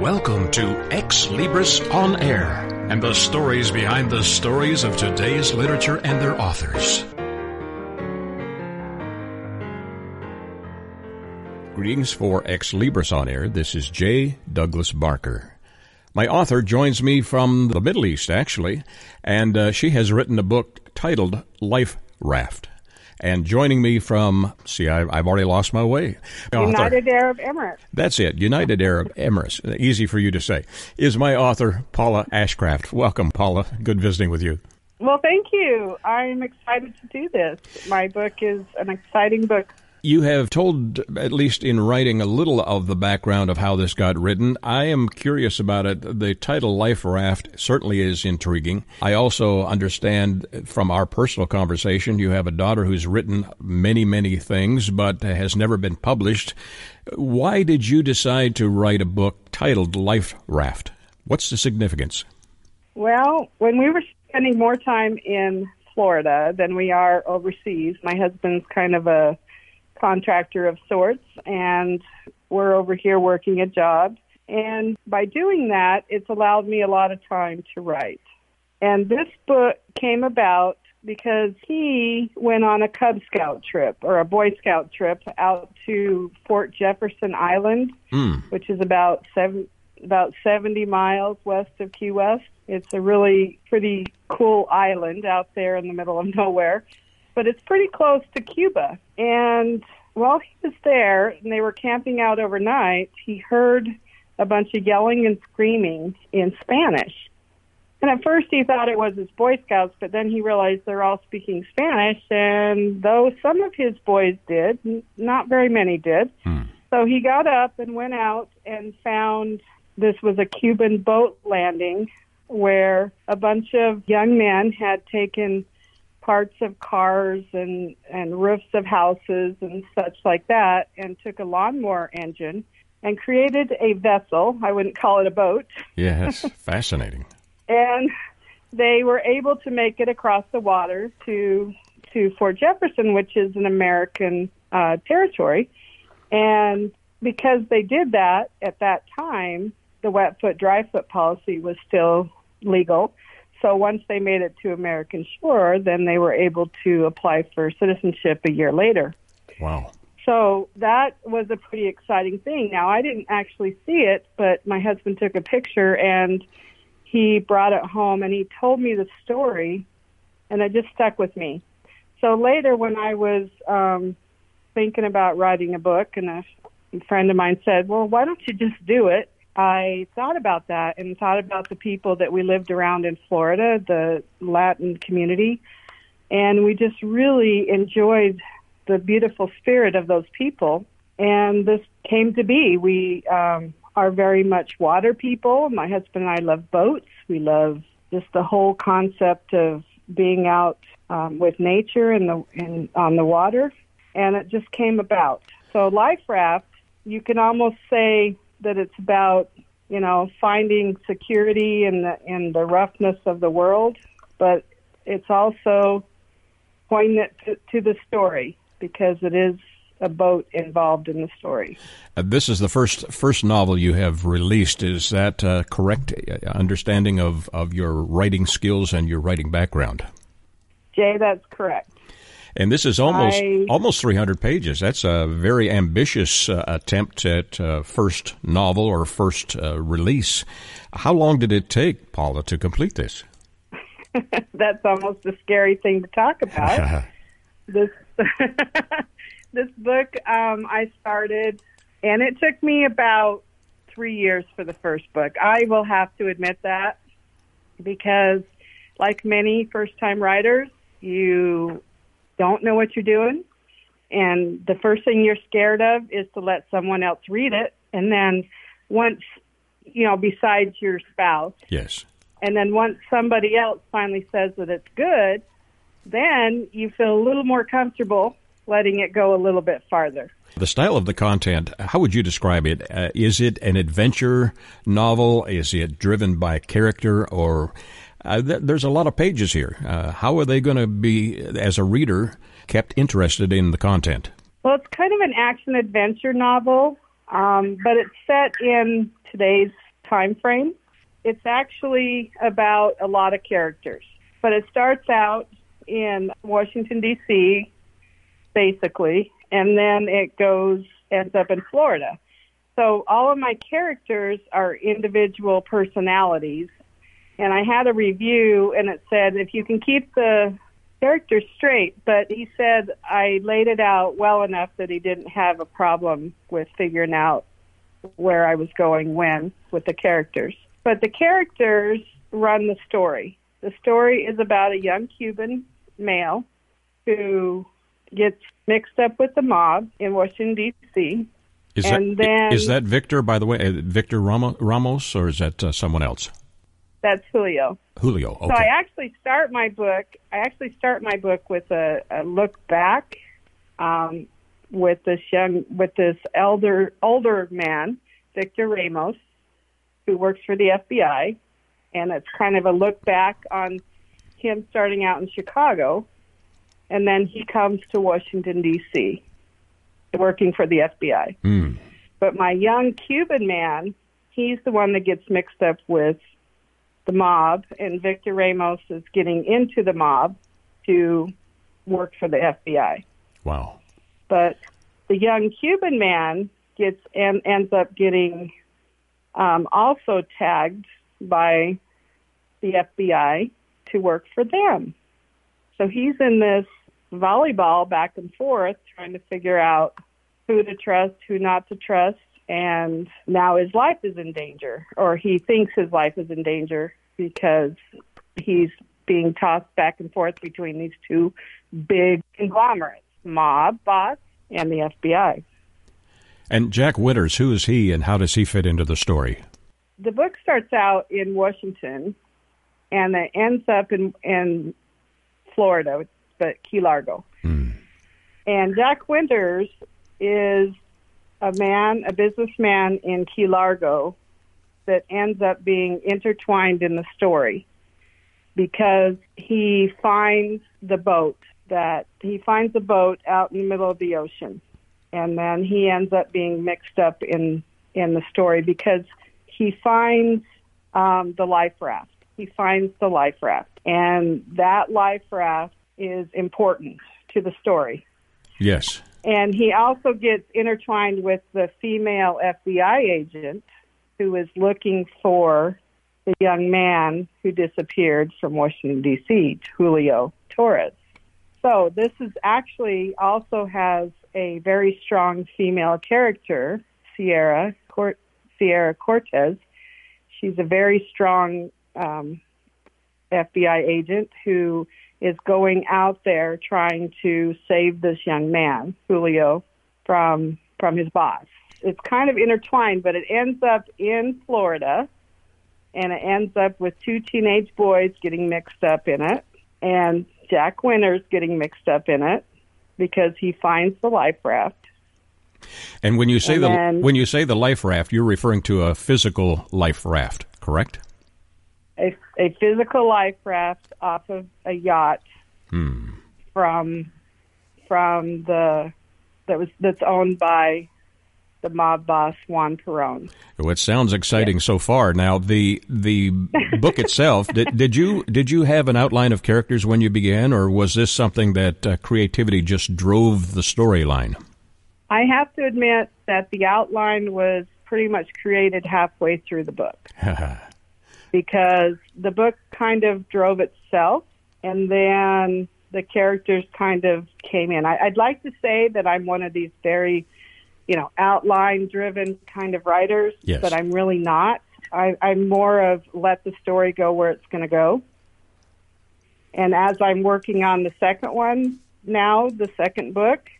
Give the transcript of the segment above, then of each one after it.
Welcome to Ex Libris On Air and the stories behind the stories of today's literature and their authors. Greetings for Ex Libris On Air. This is J. Douglas Barker. My author joins me from the Middle East, actually, and uh, she has written a book titled Life Raft. And joining me from, see, I, have already lost my way. United author, Arab Emirates. That's it, United Arab Emirates. Easy for you to say. Is my author, Paula Ashcraft. Welcome, Paula. Good visiting with you. Well, thank you. I'm excited to do this. My book is an exciting book you have told, at least in writing, a little of the background of how this got written. I am curious about it. The title Life Raft certainly is intriguing. I also understand from our personal conversation you have a daughter who's written many, many things but has never been published. Why did you decide to write a book titled Life Raft? What's the significance? Well, when we were spending more time in Florida than we are overseas, my husband's kind of a contractor of sorts, and we're over here working a job. And by doing that, it's allowed me a lot of time to write. And this book came about because he went on a Cub Scout trip or a Boy Scout trip out to Fort Jefferson Island, mm. which is about seven about 70 miles west of Key West. It's a really pretty cool island out there in the middle of nowhere but it's pretty close to Cuba. And while he was there and they were camping out overnight, he heard a bunch of yelling and screaming in Spanish. And at first he thought it was his Boy Scouts, but then he realized they're all speaking Spanish. And though some of his boys did, not very many did. Hmm. So he got up and went out and found this was a Cuban boat landing where a bunch of young men had taken parts of cars and and roofs of houses and such like that and took a lawnmower engine and created a vessel. I wouldn't call it a boat. Yes fascinating. And they were able to make it across the water to to fort jefferson which is an american uh, territory. And because they did that at that time the wet foot dry foot policy was still legal so once they made it to American shore, then they were able to apply for citizenship a year later. Wow. So that was a pretty exciting thing. Now, I didn't actually see it, but my husband took a picture and he brought it home and he told me the story, and it just stuck with me. So later, when I was um, thinking about writing a book, and a friend of mine said, Well, why don't you just do it? I thought about that and thought about the people that we lived around in Florida, the Latin community, and we just really enjoyed the beautiful spirit of those people. And this came to be. We um, are very much water people. My husband and I love boats. We love just the whole concept of being out um, with nature and the in, on the water, and it just came about. So life raft, you can almost say that it's about you know finding security in the in the roughness of the world, but it's also poignant to, to the story because it is a boat involved in the story. Uh, this is the first first novel you have released. Is that uh, correct uh, understanding of, of your writing skills and your writing background? Jay, that's correct. And this is almost I, almost 300 pages. That's a very ambitious uh, attempt at uh, first novel or first uh, release. How long did it take, Paula, to complete this? That's almost a scary thing to talk about. this this book um, I started, and it took me about three years for the first book. I will have to admit that because, like many first time writers, you don't know what you're doing. And the first thing you're scared of is to let someone else read it. And then once, you know, besides your spouse. Yes. And then once somebody else finally says that it's good, then you feel a little more comfortable letting it go a little bit farther. The style of the content, how would you describe it? Uh, is it an adventure novel? Is it driven by character or uh, th- there's a lot of pages here. Uh, how are they going to be, as a reader, kept interested in the content? Well, it's kind of an action adventure novel, um, but it's set in today's time frame. It's actually about a lot of characters, but it starts out in Washington D.C. basically, and then it goes ends up in Florida. So all of my characters are individual personalities, and I had a review, and it said if you can keep the characters straight, but he said I laid it out well enough that he didn't have a problem with figuring out where I was going when with the characters. But the characters run the story. The story is about a young Cuban male who gets mixed up with the mob in Washington D.C. Is and that then is that Victor? By the way, uh, Victor Ramos, or is that uh, someone else? That's Julio. Julio. Okay. So I actually start my book. I actually start my book with a, a look back um, with this young, with this elder, older man, Victor Ramos, who works for the FBI, and it's kind of a look back on him starting out in Chicago, and then he comes to Washington D.C. working for the FBI. Hmm. But my young Cuban man, he's the one that gets mixed up with the mob, and Victor Ramos is getting into the mob to work for the FBI. Wow. But the young Cuban man gets and ends up getting um, also tagged by the FBI to work for them. So he's in this volleyball back and forth trying to figure out who to trust, who not to trust, and now his life is in danger, or he thinks his life is in danger because he's being tossed back and forth between these two big conglomerates, mob boss and the FBI. And Jack Winters, who is he, and how does he fit into the story? The book starts out in Washington, and it ends up in in Florida, but Key Largo. Hmm. And Jack Winters is a man, a businessman in Key Largo that ends up being intertwined in the story because he finds the boat that he finds a boat out in the middle of the ocean. And then he ends up being mixed up in in the story because he finds um, the life raft. He finds the life raft. And that life raft is important to the story. Yes. and he also gets intertwined with the female FBI agent who is looking for the young man who disappeared from Washington, D.C., Julio Torres. So this is actually also has a very strong female character, Sierra Sierra Cortez. She's a very strong um, FBI agent who is going out there trying to save this young man, Julio, from from his boss. It's kind of intertwined, but it ends up in Florida, and it ends up with two teenage boys getting mixed up in it, and Jack Winters getting mixed up in it because he finds the life raft. And when you say And the then- when you say the life raft, you're referring to a physical life raft, correct? A, a physical life raft off of a yacht Hmm. from from the that was that's owned by the mob boss Juan Perón. Well, it sounds exciting so far. Now, the the book itself did, did you did you have an outline of characters when you began, or was this something that uh, creativity just drove the storyline? I have to admit that the outline was pretty much created halfway through the book because the book kind of drove itself and then the characters kind of came in. I, I'd like to say that I'm one of these very, you know, outline driven kind of writers, Yes. but I'm really not. I, I'm more of let the story go where it's going to go. And as I'm working on the second one now, the second book,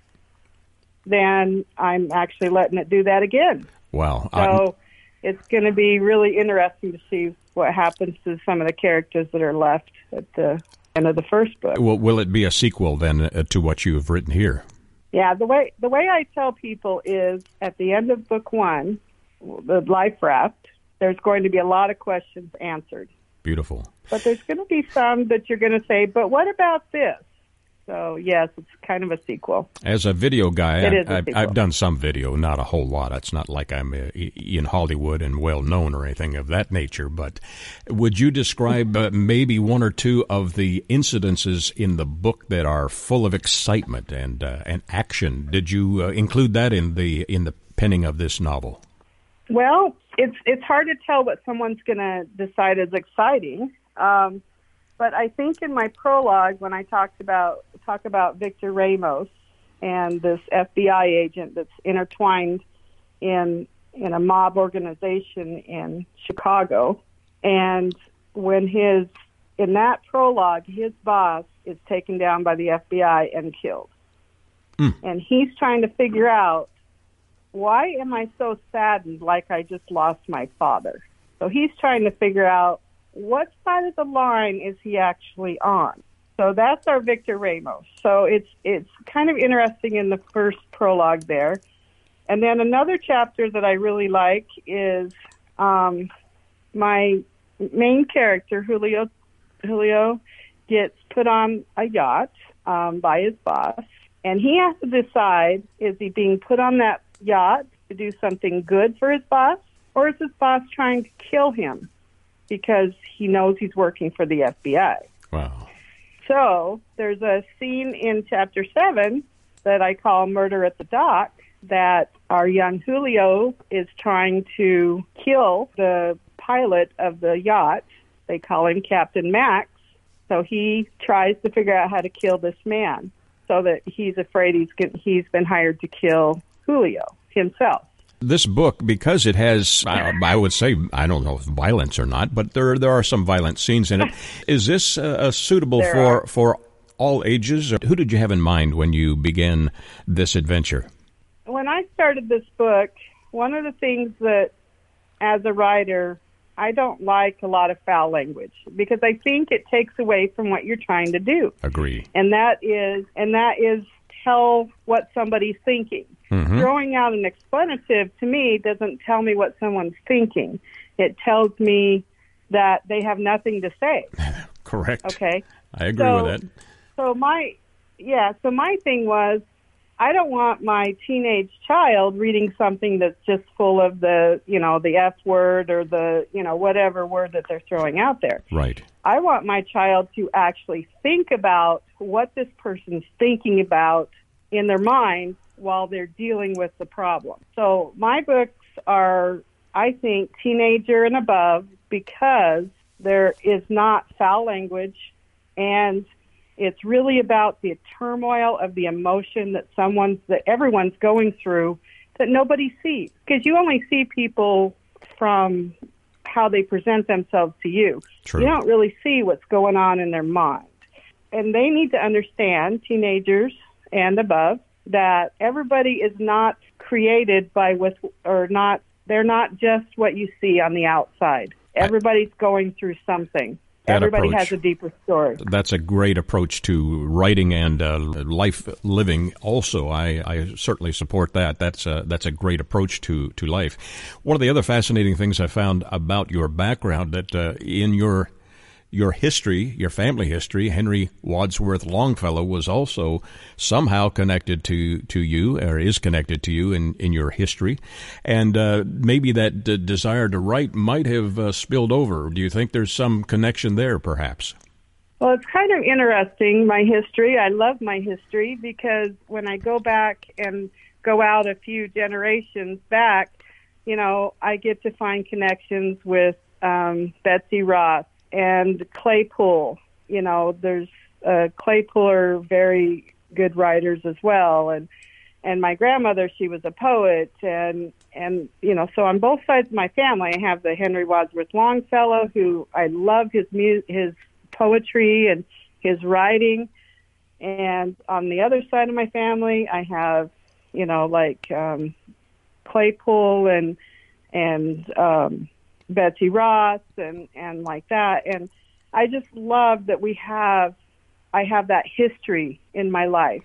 then I'm actually letting it do that again. wow. I- So it's going to be really interesting to see what happens to some of the characters that are left at the end of the first book. will, will it be a sequel then uh, to what you have written here? Yeah, the way the way I tell people is at the end of book one, the life raft, there's going to be a lot of questions answered, Beautiful. but there's going to be some that you're going to say, but what about this? So yes, it's kind of a sequel. As a video guy, It is a I, I've. I've done some video, not a whole lot. It's not like I'm uh, in Hollywood and well known or anything of that nature. But would you describe uh, maybe one or two of the incidences in the book that are full of excitement and uh, and action? Did you uh, include that in the in the penning of this novel? Well, it's it's hard to tell what someone's going to decide is exciting. Um, but I think in my prologue, when I talked about talk about Victor Ramos and this FBI agent that's intertwined in in a mob organization in Chicago, and when his in that prologue, his boss is taken down by the FBI and killed, hmm. and he's trying to figure out why am I so saddened like I just lost my father? So he's trying to figure out what side of the line is he actually on. So that's our Victor Ramos. So it's it's kind of interesting in the first prologue there. And then another chapter that I really like is um, my main character Julio Julio gets put on a yacht um, by his boss, and he has to decide: is he being put on that yacht to do something good for his boss, or is his boss trying to kill him because he knows he's working for the FBI? Wow. So there's a scene in chapter seven that I call Murder at the Dock that our young Julio is trying to kill the pilot of the yacht. They call him Captain Max. So he tries to figure out how to kill this man so that he's afraid he's he's been hired to kill Julio himself. This book, because it has, I, I would say, I don't know if violence or not, but there there are some violent scenes in it. Is this uh, suitable There for are. for all ages? Or who did you have in mind when you began this adventure? when I started this book, one of the things that, as a writer, I don't like a lot of foul language because I think it takes away from what you're trying to do, Agree. and that is, and that is tell what somebody's thinking. Mm-hmm. Throwing out an expletive to me doesn't tell me what someone's thinking. It tells me that they have nothing to say. Correct. Okay. I agree So- with that. So my yeah, so my thing was I don't want my teenage child reading something that's just full of the, you know, the F word or the, you know, whatever word that they're throwing out there. Right. I want my child to actually think about what this person's thinking about in their mind while they're dealing with the problem. So my books are, I think, teenager and above because there is not foul language and it's really about the turmoil of the emotion that someone's that everyone's going through that nobody sees because you only see people from how they present themselves to you. True. You don't really see what's going on in their mind. And they need to understand, teenagers and above, that everybody is not created by with or not they're not just what you see on the outside. Everybody's going through something. Everybody approach. has a deeper story. That's a great approach to writing and uh, life living. Also, I, I certainly support that. That's a, that's a great approach to, to life. One of the other fascinating things I found about your background that uh, in your your history, your family history, Henry Wadsworth Longfellow was also somehow connected to, to you, or is connected to you in, in your history. And uh, maybe that d- desire to write might have uh, spilled over. Do you think there's some connection there, perhaps? Well, it's kind of interesting, my history. I love my history because when I go back and go out a few generations back, you know, I get to find connections with um, Betsy Ross and Claypool. You know, there's uh, Claypool are very good writers as well, and and my grandmother, she was a poet, and and you know, so on both sides of my family, I have the Henry Wadsworth Longfellow, who I love his mu- his poetry and his writing, and on the other side of my family, I have you know like um, Claypool and and um, Betsy Ross and and like that, and I just love that we have I have that history in my life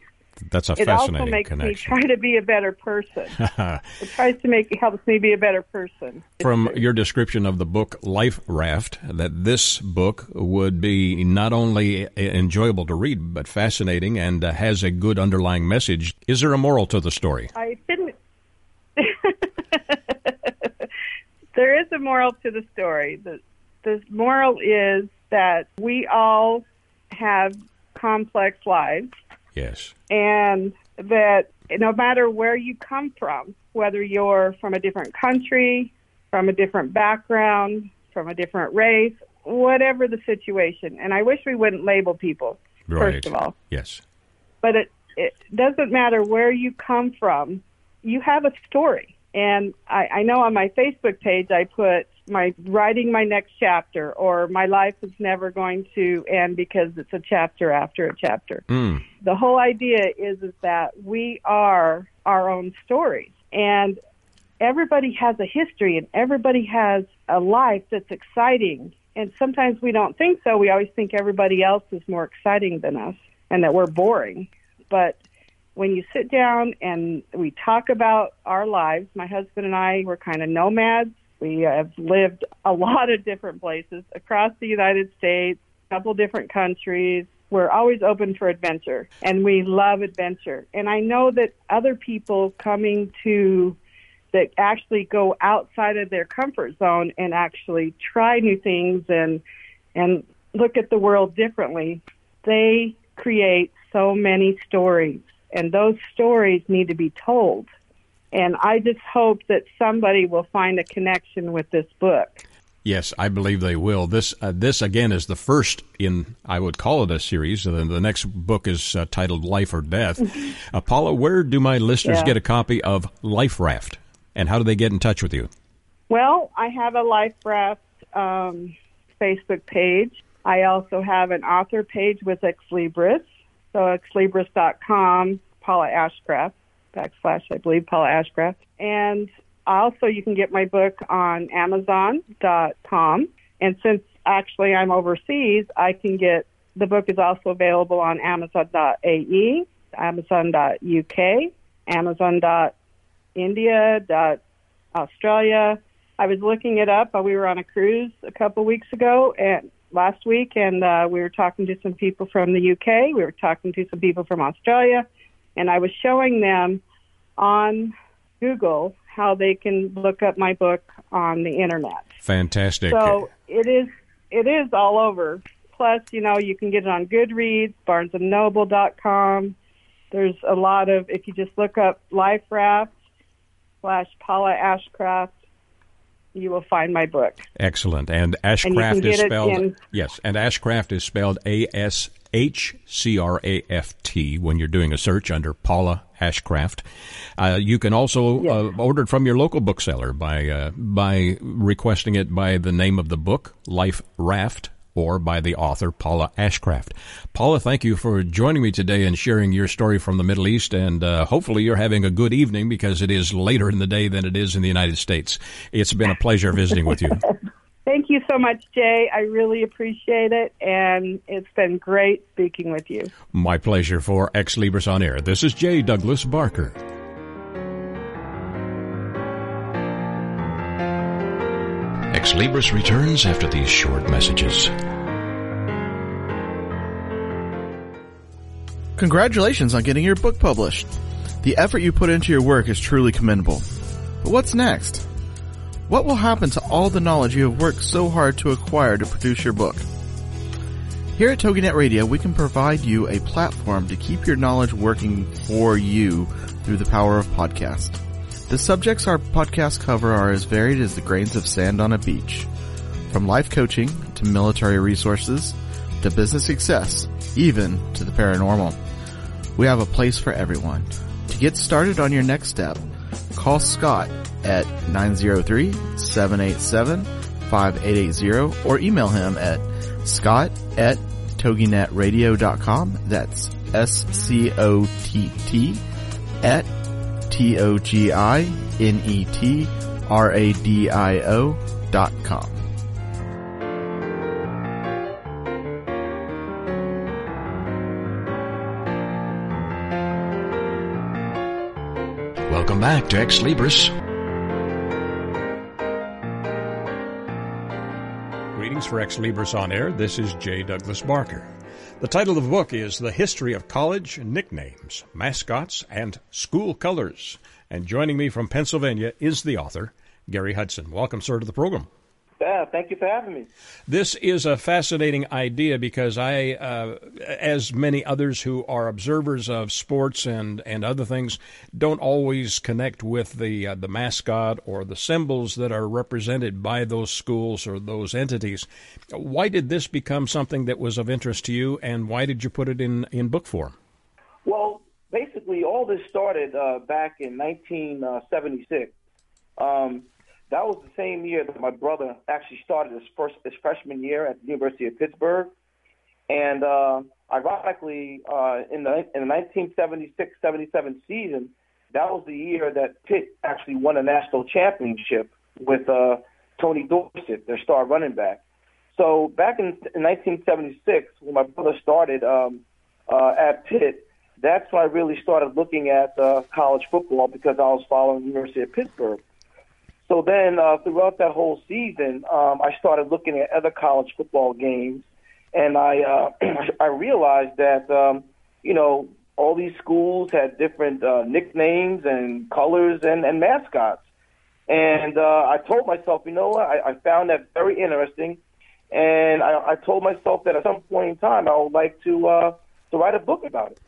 That's a it fascinating also makes connection. me try to be a better person. it tries to make helps me be a better person. From your description of the book Life Raft, that this book would be not only enjoyable to read but fascinating and uh, has a good underlying message. Is there a moral to the story? I didn't. there is a moral to the story. The the moral is that we all have complex lives Yes. and that no matter where you come from, whether you're from a different country, from a different background, from a different race, whatever the situation, and I wish we wouldn't label people, Right. first of all, Yes. but it, it doesn't matter where you come from, you have a story. And I, I know on my Facebook page I put my writing my next chapter or my life is never going to end because it's a chapter after a chapter. Mm. the whole idea is is that we are our own stories. And everybody has a history and everybody has a life that's exciting. And sometimes we don't think so. We always think everybody else is more exciting than us and that we're boring. But when you sit down and we talk about our lives my husband and I were kind of nomads. We have lived a lot of different places across the United States a couple different countries. We're always open for adventure and we love adventure. And I know that other people coming to that actually go outside of their comfort zone and actually try new things and and look at the world differently, they create so many stories and those stories need to be told. And I just hope that somebody will find a connection with this book. Yes, I believe they will. This uh, this again is the first in I would call it a series. The, the next book is uh, titled Life or Death. Paula, where do my listeners Yeah. get a copy of Life Raft, and how do they get in touch with you? Well, I have a Life Raft um, Facebook page. I also have an author page with Ex Libris. So exlibris.com, Paula Ashcraft, backslash, I believe, Paula Ashcraft. And also you can get my book on Amazon.com. And since actually I'm overseas, I can get, the book is also available on Amazon.ae, Amazon.uk, Amazon.india, Australia. I was looking it up. We were on a cruise a couple weeks ago and last week, and uh, we were talking to some people from the UK. We were talking to some people from Australia, and I was showing them on Google how they can look up my book on the internet. Fantastic. So it is it is all over. Plus, you know, you can get it on Goodreads, BarnesandNoble.com. There's a lot of if you just look up Life Raft slash Paula Ashcraft, you will find my book. Excellent. And And Ashcraft can is spelled in- yes, and Ashcraft is spelled A S H C R A F T when you're doing a search under Paula Ashcraft. Uh, you can also uh, order it from your local bookseller by uh, by requesting it by the name of the book, Life Raft. Or by the author Paula Ashcraft. Paula, thank you for joining me today and sharing your story from the Middle East. And uh, hopefully, you're having a good evening because it is later in the day than it is in the United States. It's been a pleasure visiting with you. Thank you so much, Jay. I really appreciate it, and it's been great speaking with you. My pleasure for Ex Libris on Air. This is Jay Douglas Barker. Libris returns after these short messages. Congratulations on getting your book published. The effort you put into your work is truly commendable. But what's next? What will happen to all the knowledge you have worked so hard to acquire to produce your book? Here at TogiNet Radio, we can provide you a platform to keep your knowledge working for you through the power of podcast. The subjects our podcasts cover are as varied as the grains of sand on a beach. From life coaching to military resources to business success, even to the paranormal. We have a place for everyone. To get started on your next step, call Scott at 903-787-5880 or email him at scott at toginetradio.com. That's S-C-O-T-T at T-O-G-I-N-E-T-R-A-D-I-O dot com. Welcome back to Ex Libris. Greetings for Ex Libris on Air. This is J. Douglas Barker. The title of the book is The History of College Nicknames, Mascots, and School Colors. And joining me from Pennsylvania is the author, Gary Hudson. Welcome, sir, to the program. Yeah, thank you for having me. This is a fascinating idea because I, uh, as many others who are observers of sports and, and other things, don't always connect with the uh, the mascot or the symbols that are represented by those schools or those entities. Why did this become something that was of interest to you, and why did you put it in in book form? Well, basically, all this started uh, back in 1976. Um, that was the same year that my brother actually started his first his freshman year at the University of Pittsburgh, and uh, ironically, uh, in the in the 1976-77 season, that was the year that Pitt actually won a national championship with uh, Tony Dorsett, their star running back. So back in, in 1976, when my brother started um, uh, at Pitt, that's when I really started looking at uh, college football because I was following the University of Pittsburgh. So then, uh, throughout that whole season, um, I started looking at other college football games, and I uh, I realized that um, you know all these schools had different uh, nicknames and colors and, and mascots, and uh, I told myself, you know what, I, I found that very interesting, and I, I told myself that at some point in time I would like to uh, to write a book about it.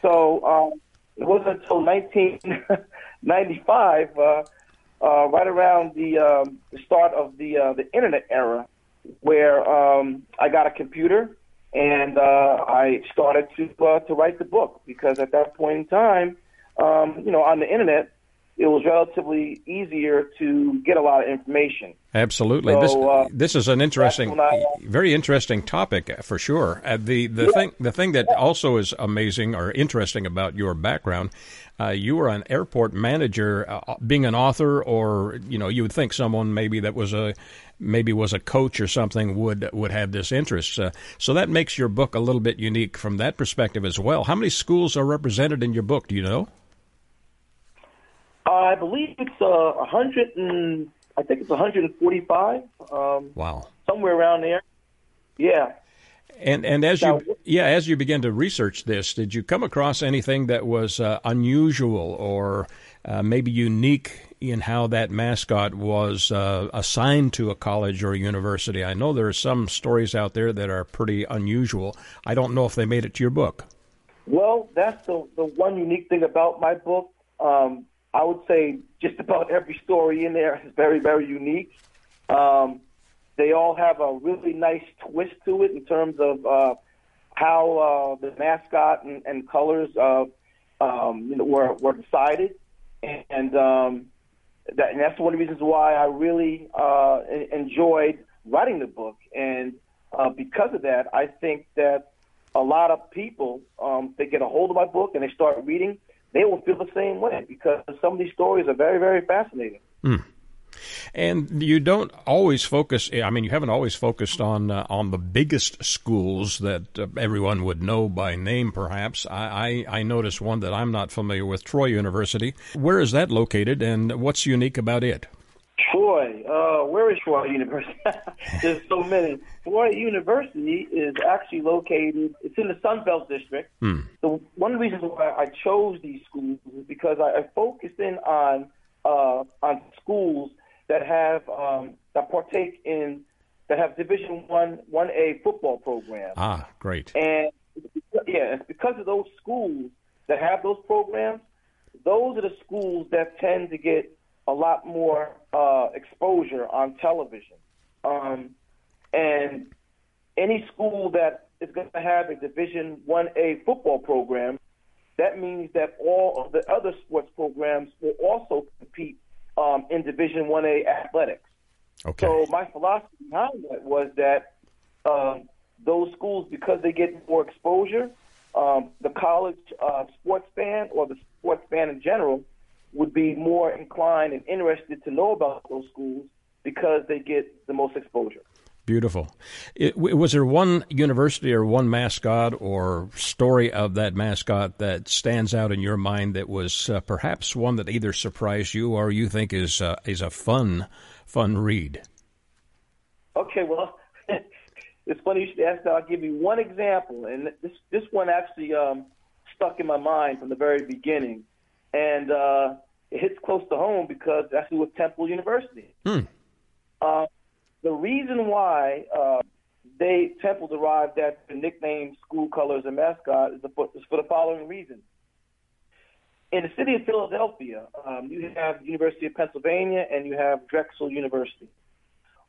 So um, it wasn't until 1995. Uh, uh, right around the, um, the start of the uh, the internet era, where um, I got a computer and uh, I started to uh, to write the book because at that point in time, um, you know, on the internet, it was relatively easier to get a lot of information. Absolutely. So, this uh, this is an interesting, I, very interesting topic for sure. Uh, the the yeah. thing the thing that also is amazing or interesting about your background, uh, you were an airport manager, uh, being an author, or you know, you would think someone maybe that was a maybe was a coach or something would would have this interest. Uh, so that makes your book a little bit unique from that perspective as well. How many schools are represented in your book? Do you know? I believe it's a uh, hundred and I think it's 145. Um, wow, somewhere around there. Yeah. And and as you yeah as you began to research this, did you come across anything that was uh, unusual or uh, maybe unique in how that mascot was uh, assigned to a college or a university? I know there are some stories out there that are pretty unusual. I don't know if they made it to your book. Well, that's the the one unique thing about my book. Um, I would say just about every story in there is very, very unique. Um, they all have a really nice twist to it in terms of uh, how uh, the mascot and, and colors uh, um, you know, were, were decided. And, um, that, and that's one of the reasons why I really uh, enjoyed writing the book. And uh, because of that, I think that a lot of people, um, they get a hold of my book and they start reading – they will feel the same way because some of these stories are very, very fascinating. Mm. And you don't always focus. I mean, you haven't always focused on uh, on the biggest schools that uh, everyone would know by name. Perhaps I, I I noticed one that I'm not familiar with, Troy University. Where is that located, and what's unique about it? Troy, uh, where is Troy University? There's so many. Troy University is actually located. It's in the Sun Belt District. Hmm. So one of the reasons why I chose these schools is because I, I focused in on uh, on schools that have um, that partake in that have Division One One A football programs. Ah, great. And yeah, it's because of those schools that have those programs. Those are the schools that tend to get a lot more uh, exposure on television. Um, and any school that is going to have a Division One A football program, that means that all of the other sports programs will also compete um, in Division One A athletics. Okay. So my philosophy behind that was that um, those schools, because they get more exposure, um, the college uh, sports fan or the sports fan in general would be more inclined and interested to know about those schools because they get the most exposure. Beautiful. It, was there one university or one mascot or story of that mascot that stands out in your mind that was uh, perhaps one that either surprised you or you think is uh, is a fun fun read? Okay, well, it's funny you should ask that. I'll give you one example, and this this one actually um, stuck in my mind from the very beginning, and uh, it hits close to home because it's actually with Temple University. Hmm. Uh, the reason why uh, they Temple derived that nickname, school colors, and mascot is, the, is for the following reason. In the city of Philadelphia, um, you have University of Pennsylvania and you have Drexel University.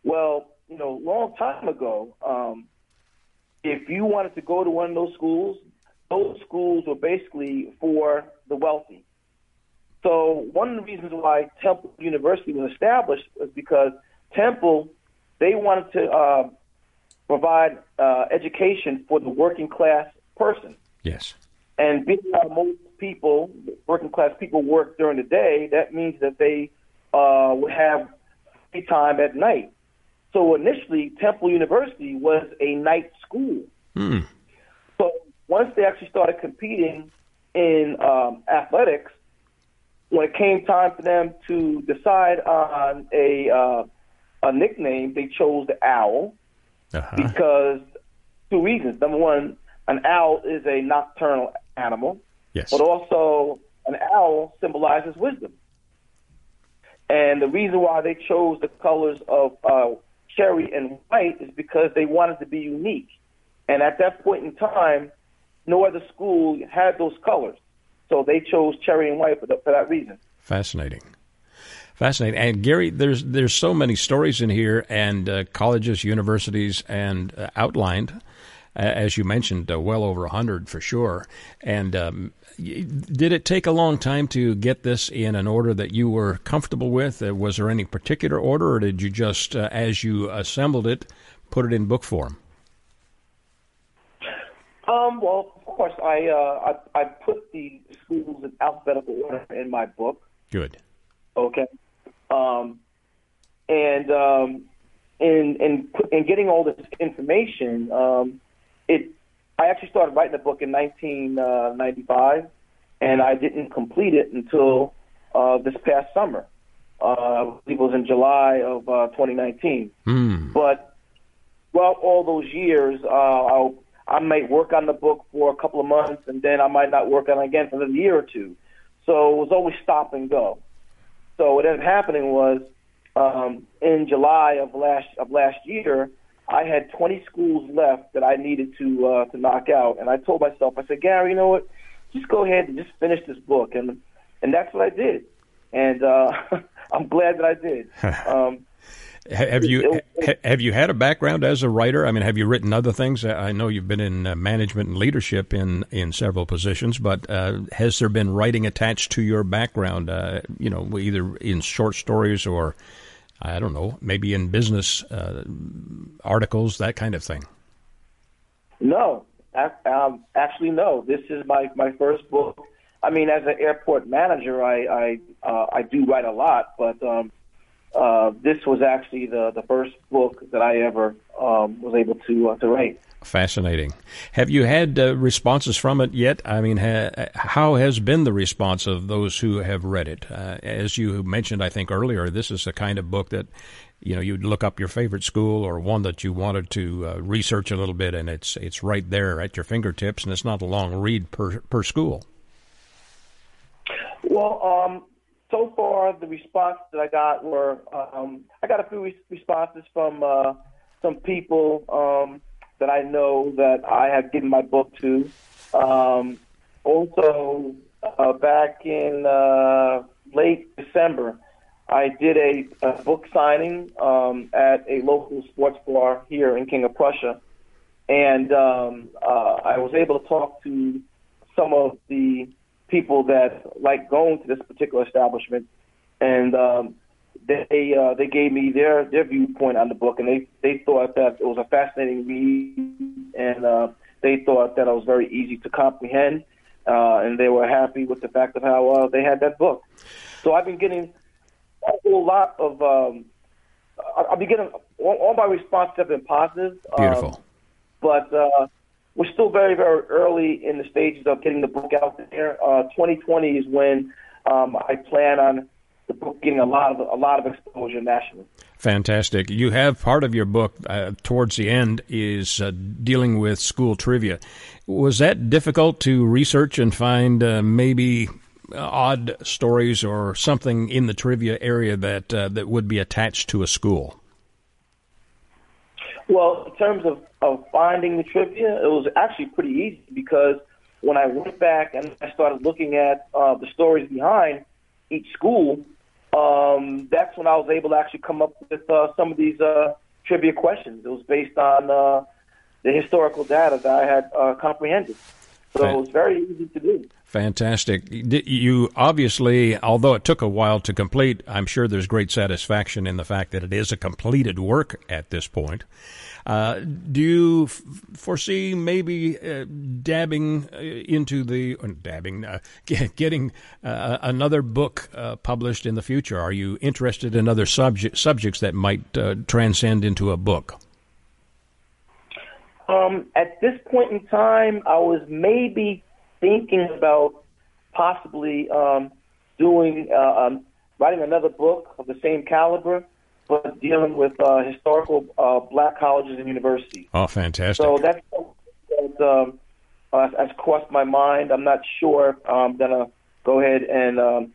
Well, you know, a long time ago, um, if you wanted to go to one of those schools, those schools were basically for the wealthy. So one of the reasons why Temple University was established was because Temple they wanted to uh, provide uh, education for the working class person. Yes. And being how most people, working class people, work during the day, that means that they uh, would have free time at night. So initially, Temple University was a night school. Hmm. So once they actually started competing in um, athletics, when it came time for them to decide on a uh, a nickname, they chose the owl uh-huh. because two reasons. Number one, an owl is a nocturnal animal, yes. but also an owl symbolizes wisdom. And the reason why they chose the colors of uh, cherry and white is because they wanted to be unique. And at that point in time, no other school had those colors. So they chose cherry and white for, the, for that reason. Fascinating. Fascinating. And Gary, there's there's so many stories in here, and uh, colleges, universities, and uh, outlined, uh, as you mentioned, uh, well over a hundred for sure. And um, did it take a long time to get this in an order that you were comfortable with? Uh, was there any particular order, or did you just, uh, as you assembled it, put it in book form? Um, well, of course, I, I I put the schools in alphabetical order in my book. Good. Okay. Um, and um, in in in getting all this information, um, it I actually started writing the book in 1995, uh, and I didn't complete it until uh, this past summer. Uh, I believe it was in July of uh, 2019. Mm. But well, all those years, uh, I'll, I might work on the book for a couple of months, and then I might not work on it again for another year or two. So it was always stop and go. So what ended up happening was um, in July of last of last year, I had 20 schools left that I needed to uh, to knock out, and I told myself, I said, Gary, you know what? Just go ahead and just finish this book, and and that's what I did, and uh, I'm glad that I did. Um, have you have you had a background as a writer? I mean, have you written other things? I know you've been in uh, management and leadership in in several positions, but uh, has there been writing attached to your background? Uh, you know, either in short stories or I don't know, maybe in business uh, articles, that kind of thing. No, um, actually, no. This is my my first book. I mean, as an airport manager, I I uh, I do write a lot, but um, uh, this was actually the, the first book that I ever um, was able to uh, to write. Fascinating. Have you had uh, responses from it yet? I mean, ha- how has been the response of those who have read it? Uh, as you mentioned, I think earlier, this is the kind of book that you know you'd look up your favorite school or one that you wanted to uh, research a little bit, and it's it's right there at your fingertips, and it's not a long read per per school. Well, um, so far the response that I got were um, I got a few re- responses from uh, some people um, that I know that I have given my book to. Um, also, uh, back in uh, late December, I did a, a book signing um, at a local sports bar here in King of Prussia, and um, uh, I was able to talk to some of the people that like going to this particular establishment, and um, they uh, they gave me their their viewpoint on the book, and they they thought that it was a fascinating read, and uh, they thought that it was very easy to comprehend, uh, and they were happy with the fact of how uh, they had that book. So I've been getting a whole lot of um, I'll be getting all, all my responses have been positive. Beautiful. Um, but uh, we're still very, very early in the stages of getting the book out there. Uh, 2020 is when um, I plan on the book getting a lot of a lot of exposure nationally. Fantastic. You have part of your book uh, towards the end is uh, dealing with school trivia. Was that difficult to research and find uh, maybe odd stories or something in the trivia area that uh, that would be attached to a school? Well, in terms of, of finding the trivia, it was actually pretty easy because when I went back and I started looking at uh, the stories behind each school, um, that's when I was able to actually come up with uh, some of these uh, trivia questions. It was based on uh, the historical data that I had uh, comprehended. So it was very easy to do. Fantastic. You obviously, although it took a while to complete, I'm sure there's great satisfaction in the fact that it is a completed work at this point. Uh, do you f- foresee maybe uh, dabbing uh, into the uh, dabbing, uh, getting uh, another book published in the future? Are you interested in other subject, subjects that might transcend into a book? Um, at this point in time, I was maybe thinking about possibly um, doing uh, um, writing another book of the same caliber, but dealing with uh, historical uh, black colleges and universities. Oh, fantastic! So that's that um, uh, has crossed my mind. I'm not sure I'm gonna go ahead and um,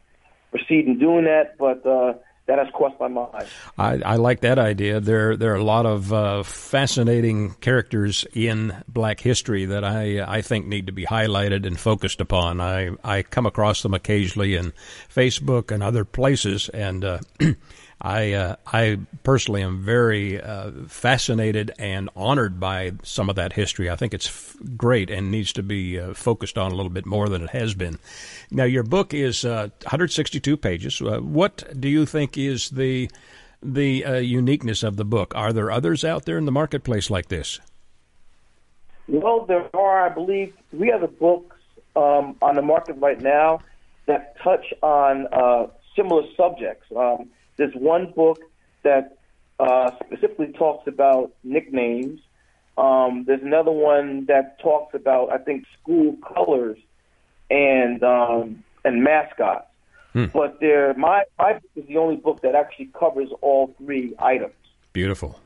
proceed in doing that, but uh, that has crossed my mind. I, I like that idea. There there are a lot of uh, fascinating characters in Black history that I I think need to be highlighted and focused upon. I I come across them occasionally in Facebook and other places, and uh, I uh, I personally am very uh, fascinated and honored by some of that history. I think it's f- great and needs to be uh, focused on a little bit more than it has been. Now, your book is 162 uh, pages. Uh, what do you think is the the uh, uniqueness of the book? Are there others out there in the marketplace like this? Well, there are. I believe three other books um, on the market right now that touch on similar subjects. Um, there's one book that uh, specifically talks about nicknames. Um, there's another one that talks about, I think, school colors and um, and mascots. Hmm. But there, my my book is the only book that actually covers all three items. Beautiful.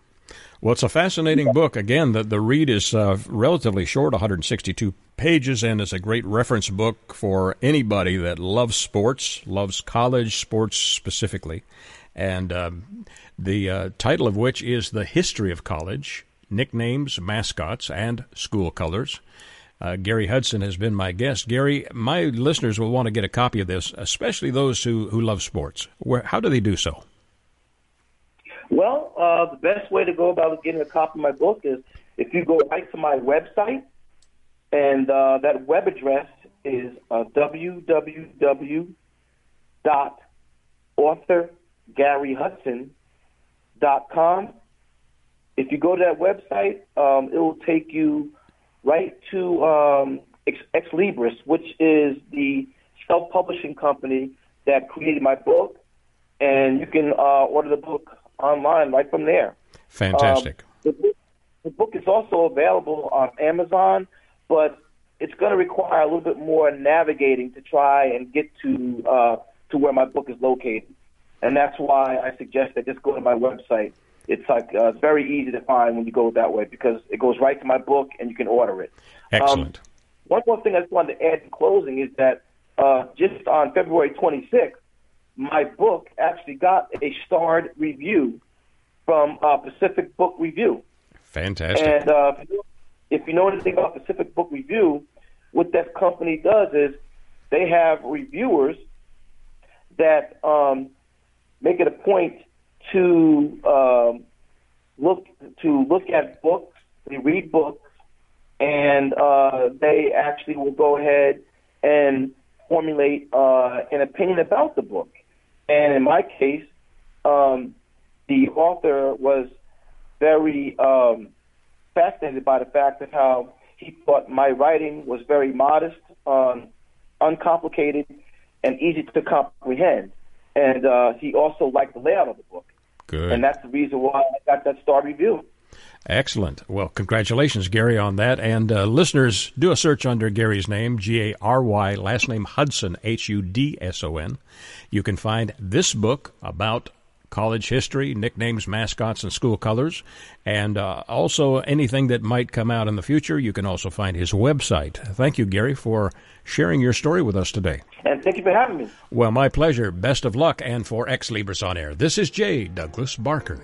Well, it's a fascinating book. Again, the, the read is uh, relatively short, 162 pages, and is a great reference book for anybody that loves sports, loves college sports specifically, and um, the uh, title of which is The History of College Nicknames, Mascots, and School Colors. Uh, Gary Hudson has been my guest. Gary, my listeners will want to get a copy of this, especially those who, who love sports. Where, how do they do so? Well, uh, the best way to go about getting a copy of my book is if you go right to my website, and uh, that web address is uh, www.author GaryHudson.com. If you go to that website, um, it will take you right to um, Ex, Xlibris, which is the self-publishing company that created my book, and you can uh, order the book online right from there. Fantastic. Um, the, book, the book is also available on Amazon, but it's going to require a little bit more navigating to try and get to uh, to where my book is located and that's why I suggest that just go to my website. It's like uh, it's very easy to find when you go that way because it goes right to my book and you can order it. Excellent. Um, one more thing I just wanted to add in closing is that uh, just on February 26th, my book actually got a starred review from uh, Pacific Book Review. Fantastic. And uh, if you know anything about Pacific Book Review, what that company does is they have reviewers that um, make it a point to um, look to look at books. They read books, and uh, they actually will go ahead and formulate uh, an opinion about the book. And in my case, um, the author was very um, fascinated by the fact of how he thought my writing was very modest, um, uncomplicated, and easy to comprehend and uh, he also liked the layout of the book. Good. And that's the reason why I got that star review. Excellent. Well, congratulations, Gary, on that. And uh, listeners, do a search under Gary's name, G A R Y, last name Hudson, H U D S O N. You can find this book about college history, nicknames, mascots, and school colors, and uh, also anything that might come out in the future. You can also find his website. Thank you, Gary, for sharing your story with us today. And thank you for having me. Well, my pleasure. Best of luck. And for Xlibris on Air, this is J. Douglas Barker.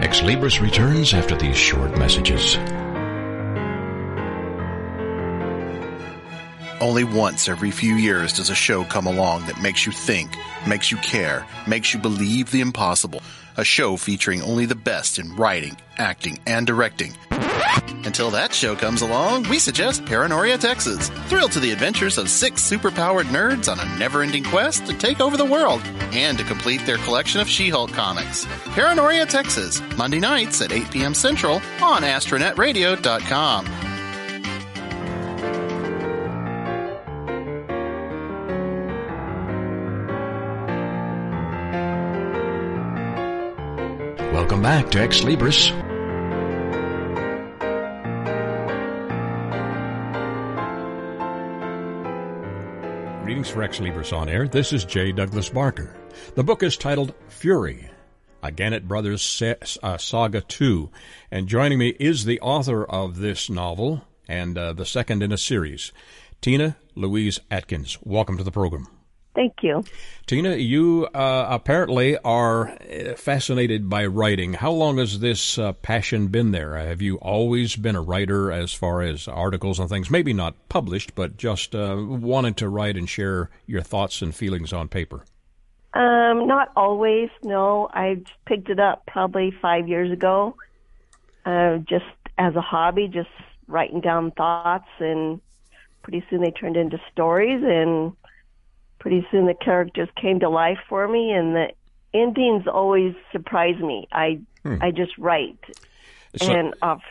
Xlibris returns after these short messages. Only once every few years does a show come along that makes you think, makes you care, makes you believe the impossible. A show featuring only the best in writing, acting, and directing. Until that show comes along, we suggest Paranoria Texas. Thrill to the adventures of six superpowered nerds on a never ending quest to take over the world and to complete their collection of She Hulk comics. Paranoria Texas, Monday nights at 8 p.m. Central on AstronetRadio.com. Welcome back to Xlibris. Greetings for Xlibris on air. This is J. Douglas Barker. The book is titled Fury, a Gannett Brothers uh, Saga 2. And joining me is the author of this novel and uh, the second in a series, Tina Louise Atkins. Welcome to the program. Thank you. Tina, you uh, apparently are uh, fascinated by writing. How long has this uh, passion been there? Have you always been a writer as far as articles and things? Maybe not published, but just uh, wanted to write and share your thoughts and feelings on paper. Um, not always. No, I picked it up probably five years ago, uh, just as a hobby, just writing down thoughts, and pretty soon they turned into stories, and pretty soon the characters came to life for me, and the endings always surprise me. I hmm. I just write So and off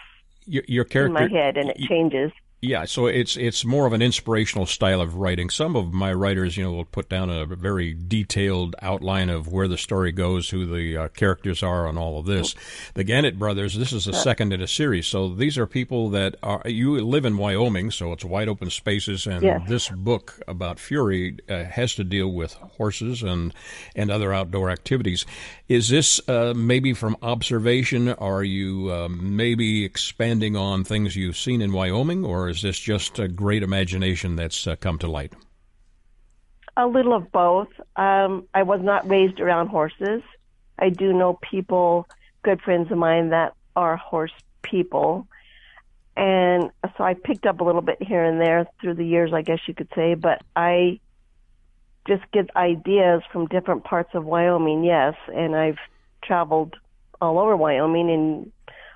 your, your in my head, and it changes. Yeah, so it's it's more of an inspirational style of writing. Some of my writers, you know, will put down a very detailed outline of where the story goes, who the uh, characters are, and all of this. The Gannett brothers, this is the second in a series, so these are people that are. You live in Wyoming, so it's wide open spaces, and Yes. this book about Fury uh, has to deal with horses and and other outdoor activities. Is this uh, maybe from observation? Are you uh, maybe expanding on things you've seen in Wyoming, or is this just a great imagination that's uh, come to light? A little of both. Um, I was not raised around horses. I do know people, good friends of mine, that are horse people. And so I picked up a little bit here and there through the years, I guess you could say, but I just get ideas from different parts of Wyoming, yes. And I've traveled all over Wyoming and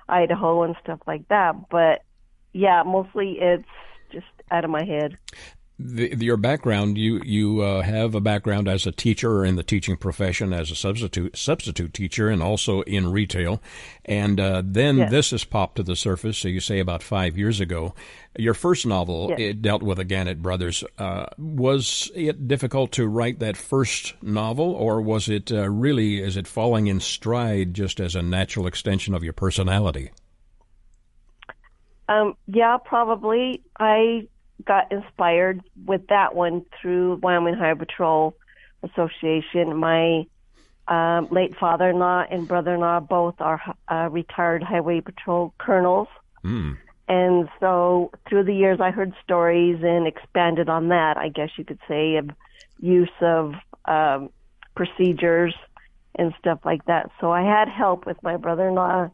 Idaho and stuff like that. But yeah, mostly it's just out of my head. The, your background, you you uh, have a background as a teacher in the teaching profession, as a substitute substitute teacher, and also in retail. And uh, then Yes. this has popped to the surface. So you say about five years ago, your first novel Yes. it dealt with the Gannett brothers. Uh, was it difficult to write that first novel, or was it uh, really is it falling in stride just as a natural extension of your personality? Um, yeah, probably. I got inspired with that one through Wyoming Highway Patrol Association. My um, late father-in-law and brother-in-law both are uh, retired Highway Patrol colonels, Hmm. and so through the years, I heard stories and expanded on that. I guess you could say of use of um, procedures and stuff like that. So I had help with my brother-in-law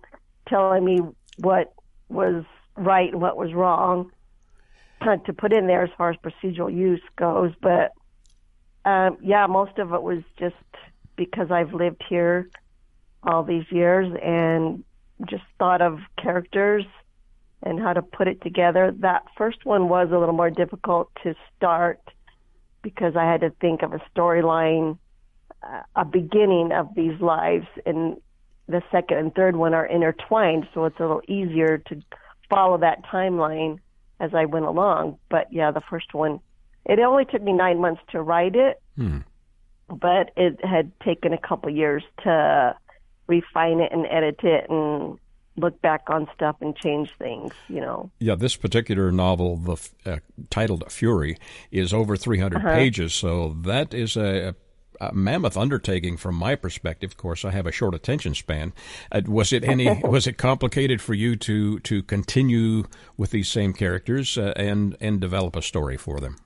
telling me what was right and what was wrong to put in there as far as procedural use goes. But um, yeah, most of it was just because I've lived here all these years and just thought of characters and how to put it together. That first one was a little more difficult to start because I had to think of a storyline, uh, a beginning of these lives, and the second and third one are intertwined, so it's a little easier to follow that timeline as I went along. But yeah, the first one, It only took me nine months to write it, Hmm. but it had taken a couple years to refine it and edit it and look back on stuff and change things. You know. Yeah, this particular novel, the uh, titled Fury, is over 300 Uh-huh. pages, so that is a, a mammoth undertaking from my perspective. Of course, I have a short attention span. Uh, was it any? was it complicated for you to to continue with these same characters uh, and and develop a story for them?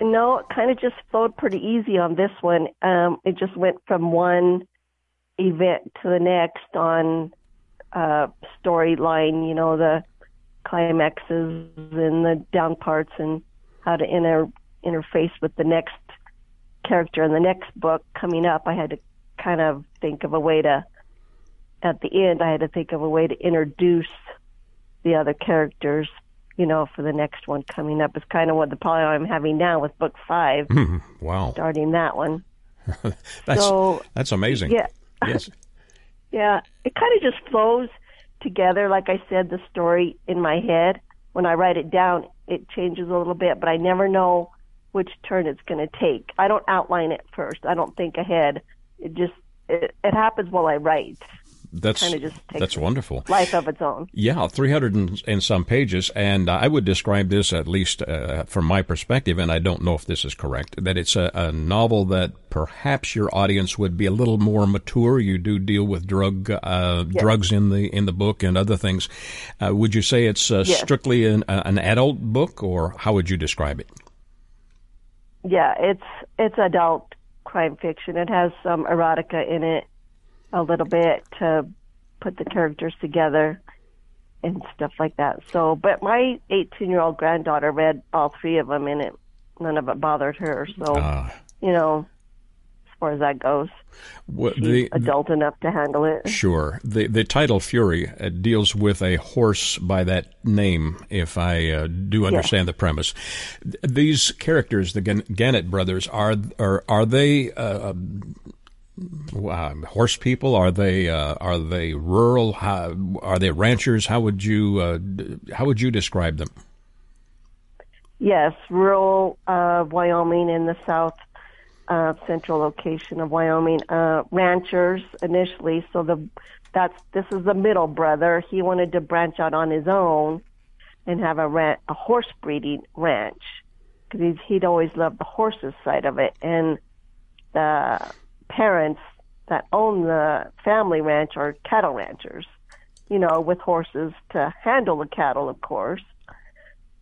No, it kind of just flowed pretty easy on this one. Um, it just went from one event to the next on uh, storyline, you know, the climaxes and the down parts and how to inter- interface with the next character in the next book coming up. I had to kind of think of a way to, at the end, I had to think of a way to introduce the other characters you know, for the next one coming up. It's kind of what the problem I'm having now with book five, hmm, Wow, starting that one. that's So, that's amazing. Yeah, Yes. yeah. It kind of just flows together. Like I said, the story in my head, when I write it down, it changes a little bit, but I never know which turn it's going to take. I don't outline it first. I don't think ahead. It just, it, it happens while I write. That's Kinda just takes that's wonderful. Life of its own. Yeah, 300 and, and some pages, and I would describe this, at least uh, from my perspective, and I don't know if this is correct, that it's a, a novel that perhaps your audience would be a little more mature. You do deal with drug uh, drugs in the in the book and other things. Uh, would you say it's uh, Yes. strictly an, uh, an adult book, or how would you describe it? Yeah, it's it's adult crime fiction. It has some erotica in it, a little bit to put the characters together and stuff like that. So, but my 18 year old granddaughter read all three of them, and it none of it bothered her. So, Uh, you know, far as that goes, she's the, adult enough to handle it. Sure. The the title Fury uh, deals with a horse by that name, if I uh, do understand the premise. These characters, the Gannett brothers, are are are they uh, uh, horse people? Are they uh, are they rural? How, are they ranchers? How would you uh, d- how would you describe them? Yes, rural uh, Wyoming in the south uh, central location of Wyoming. Uh, ranchers initially, so the that's this is the middle brother. He wanted to branch out on his own and have a ran- a horse breeding ranch because he'd always loved the horses side of it. And the parents that own the family ranch are cattle ranchers, you know, with horses to handle the cattle, of course.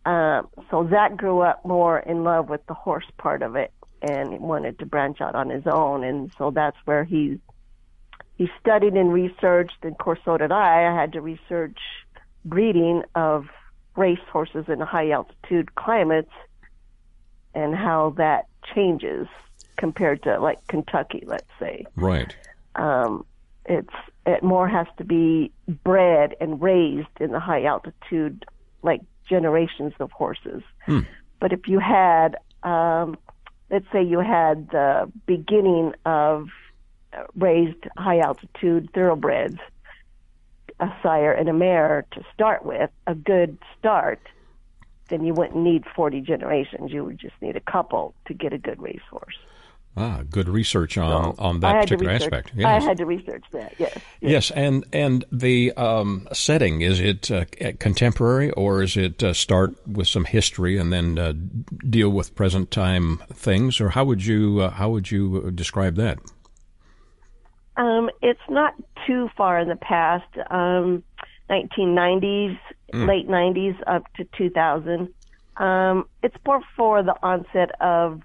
Um, so Zach grew up more in love with the horse part of it and wanted to branch out on his own. And so that's where he he studied and researched. And of course, so did I. I had to research breeding of race horses in high altitude climates and how that changes compared to like Kentucky, let's say Right. um, it's it more has to be bred and raised in the high altitude, like generations of horses. But if you had, um, let's say you had the beginning of raised high altitude thoroughbreds, a sire and a mare to start with, a good start, then you wouldn't need 40 generations. You would just need a couple to get a good racehorse. Ah, good research on on that particular aspect. I had to research that, yes. Yes, and and the um, setting is it uh, contemporary or is it uh, start with some history and then uh, deal with present time things, or how would you uh, how would you describe that? Um, it's not too far in the past. Um, 1990s, late 90s up to 2000. Um, it's more for the onset of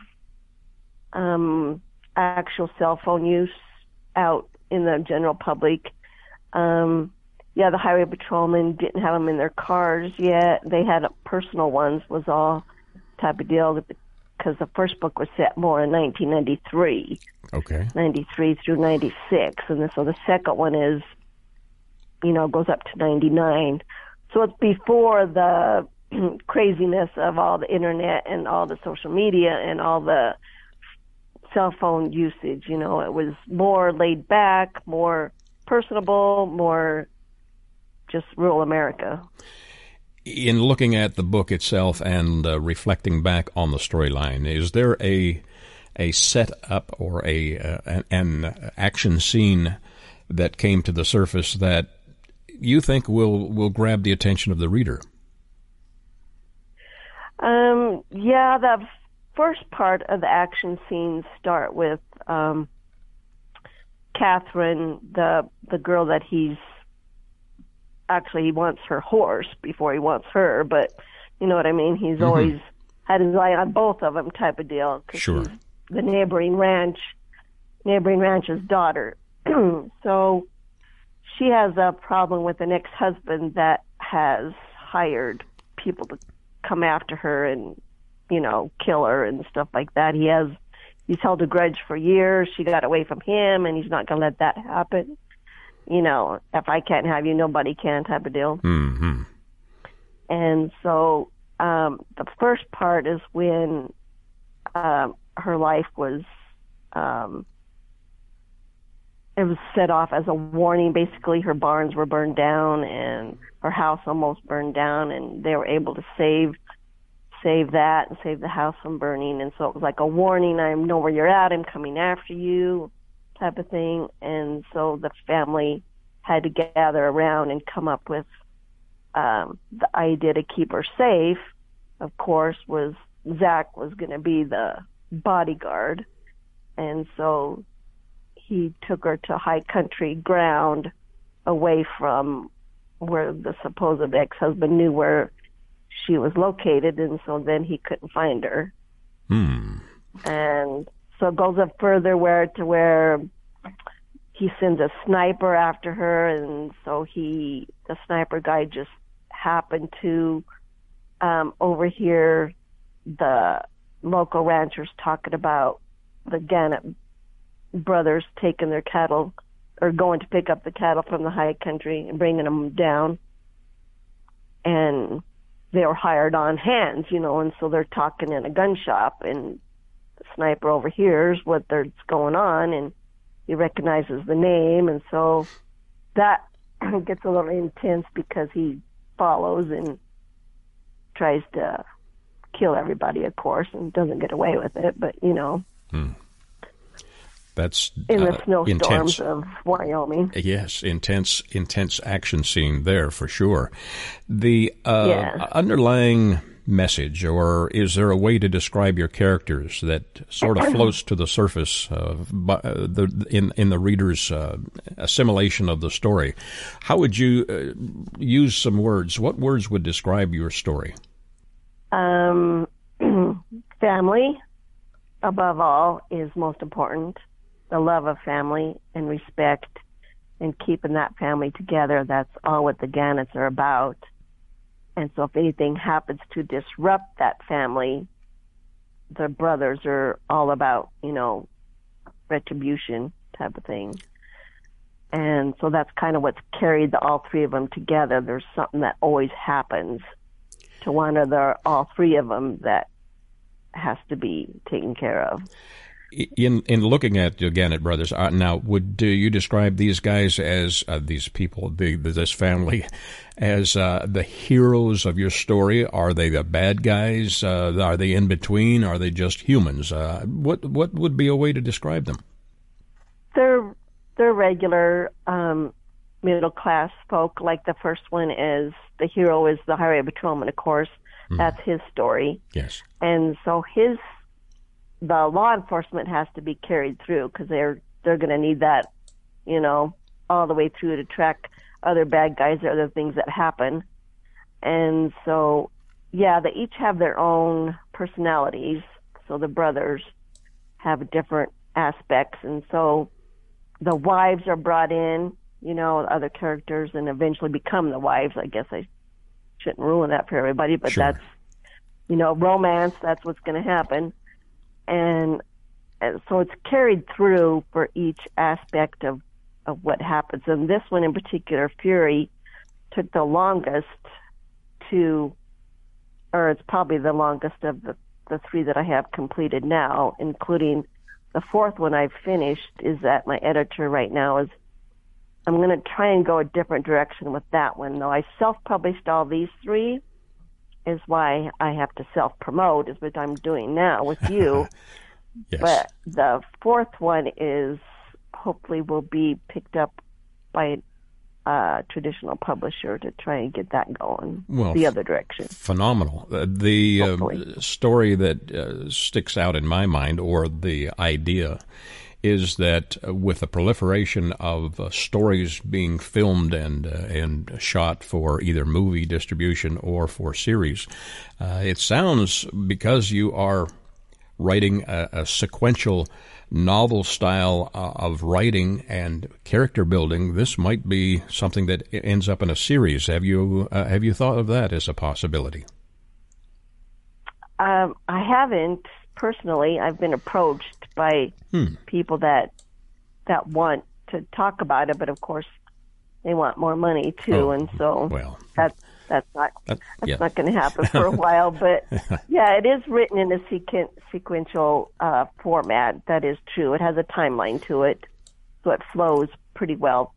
um, actual cell phone use out in the general public. Um, yeah, the highway patrolmen didn't have them in their cars yet. They had personal ones. Was all type of deal because the first book was set more in 1993. Okay, 93 through 96 and so the second one is you know goes up to 99 so it's before the craziness of all the internet and all the social media and all the cell phone usage you know it was more laid back more personable more just rural america in looking at the book itself and uh, reflecting back on the storyline, is there a a setup or a uh, an action scene that came to the surface that you think will will grab the attention of the reader? Um, yeah, the first part of the action scenes start with um, Catherine, the the girl that he's actually he wants her horse before he wants her, but you know what I mean. He's mm-hmm. always had his eye on both of them, type of deal. Cause sure. the neighboring ranch, neighboring ranch's daughter. so she has a problem with an ex-husband that has hired people to come after her and you know kill her and stuff like that. He has he's held a grudge for years. She got away from him, and he's not going to let that happen. You know, if I can't have you, nobody can, type of deal. Mm-hmm. And so um, the first part is when um, her life was um, it was set off as a warning. Basically, her barns were burned down and her house almost burned down, and they were able to save save that and save the house from burning. And so it was like a warning. I know where you're at. I'm coming after you, type of thing. And so the family had to gather around and come up with um, the idea to keep her safe. Of course, was Zach was going to be the bodyguard, and so he took her to high country ground away from where the supposed ex-husband knew where she was located, and so then he couldn't find her. Hmm. And so it goes up further where to where he sends a sniper after her, and so he the sniper guy just happened to um, overhear the local ranchers talking about the Gannett brothers taking their cattle or going to pick up the cattle from the high country and bringing them down. And they were hired on hands, you know, and so they're talking in a gun shop and the sniper overhears what there's going on and he recognizes the name and so that gets a little intense because he follows and tries to kill everybody of course and doesn't get away with it but you know hmm. That's in the uh, snowstorms of Wyoming. Yes, intense, intense action scene there for sure. The uh, underlying message, or is there a way to describe your characters that sort of floats to the surface of uh, the in in the reader's uh, assimilation of the story? How would you uh, use some words? What words would describe your story? Um, family, above all, is most important the love of family and respect and keeping that family together. That's all what the Gannetts are about. And so if anything happens to disrupt that family, the brothers are all about, you know, retribution type of thing. And so that's kind of what's carried the, all three of them together. There's something that always happens to one of the all three of them that has to be taken care of in in looking at the Gannett brothers uh, now, would do you describe these guys as uh, these people, the, this family, as uh, the heroes of your story? Are they the bad guys? Uh, are they in between? Are they just humans? Uh, what what would be a way to describe them? They're they're regular um, middle class folk. Like the first one is the hero is the highway patrolman, of course. Mm. That's his story. Yes. And so his the law enforcement has to be carried through because they're they're going to need that, you know, all the way through to track other bad guys or other things that happen. And so, yeah, they each have their own personalities. So the brothers have different aspects, and so the wives are brought in, you know, other characters, and eventually become the wives. I guess I shouldn't ruin that for everybody, but sure. that's, you know, romance. That's what's going to happen and, so it's carried through for each aspect of of what happens. And this one in particular, Fury, took the longest to, or it's probably the longest of the the three that I have completed now, including the fourth one I've finished. Is that my editor right now is I'm going to try and go a different direction with that one. Though I self-published all these three, is why I have to self promote, is what I'm doing now with you. yes. But the fourth one is hopefully will be picked up by a traditional publisher to try and get that going Well, the other direction. phenomenal. Uh, the uh, story that uh, sticks out in my mind, or the idea, is that uh, with the proliferation of uh, stories being filmed and uh, and shot for either movie distribution or for series, uh, it sounds because you are writing a, a sequential novel style uh, of writing and character building, this might be something that ends up in a series. Have you uh, have you thought of that as a possibility? Um, I haven't personally. I've been approached by Hmm. people that that want to talk about it, but of course they want more money too, Oh, and so well. that's that's not That- that's yeah. not going to happen for a while. But yeah, it is written in a sequen- sequential uh, format. That is true. It has a timeline to it, so it flows pretty well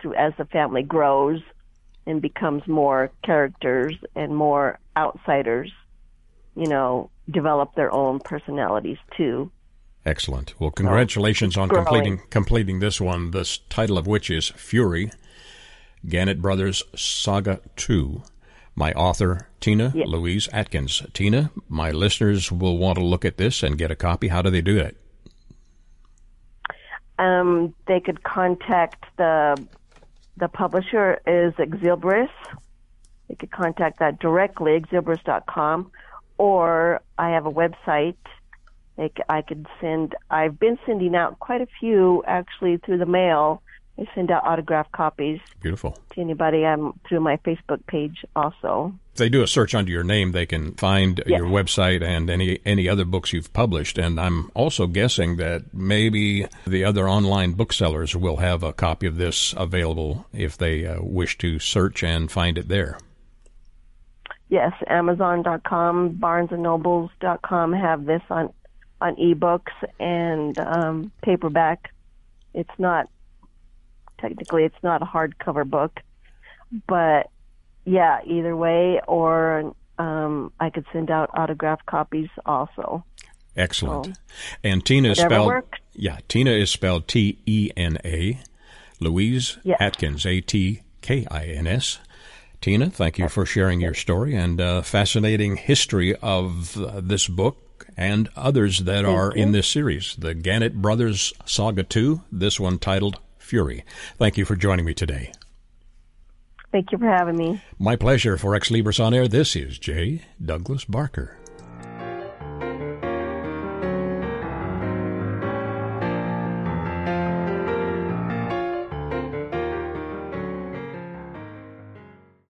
through as the family grows and becomes more characters and more outsiders. You know, develop their own personalities too. Excellent. Well, congratulations on growing. completing completing this one. The title of which is Fury, Gannett Brothers Saga Two. My author Tina Yeah. Louise Atkins. Tina, my listeners will want to look at this and get a copy. How do they do it? um, they could contact the the publisher is Xlibris. They could contact that directly, xlibris.com, or I have a website. C- I could send. I've been sending out quite a few actually through the mail. I send out autographed copies Beautiful. to anybody. I'm through my Facebook page also. If they do a search under your name, they can find Yes. your website and any any other books you've published. And I'm also guessing that maybe the other online booksellers will have a copy of this available if they uh, wish to search and find it there. Yes, Amazon.com, BarnesandNobles.com have this on on ebooks and um, paperback. It's not technically it's not a hardcover book, but yeah, either way, or um, I could send out autographed copies also. Excellent. and Tina is spelled works. yeah, Tina is spelled T E N A. Louise Yes. Atkins A T K I N S. Tina, thank you for sharing your story and uh, fascinating history of uh, this book and others that are in this series. The Gannett Brothers Saga 2, this one titled Fury. Thank you for joining me today. Thank you for having me. My pleasure for Xlibris on Air. This is J. Douglas Barker.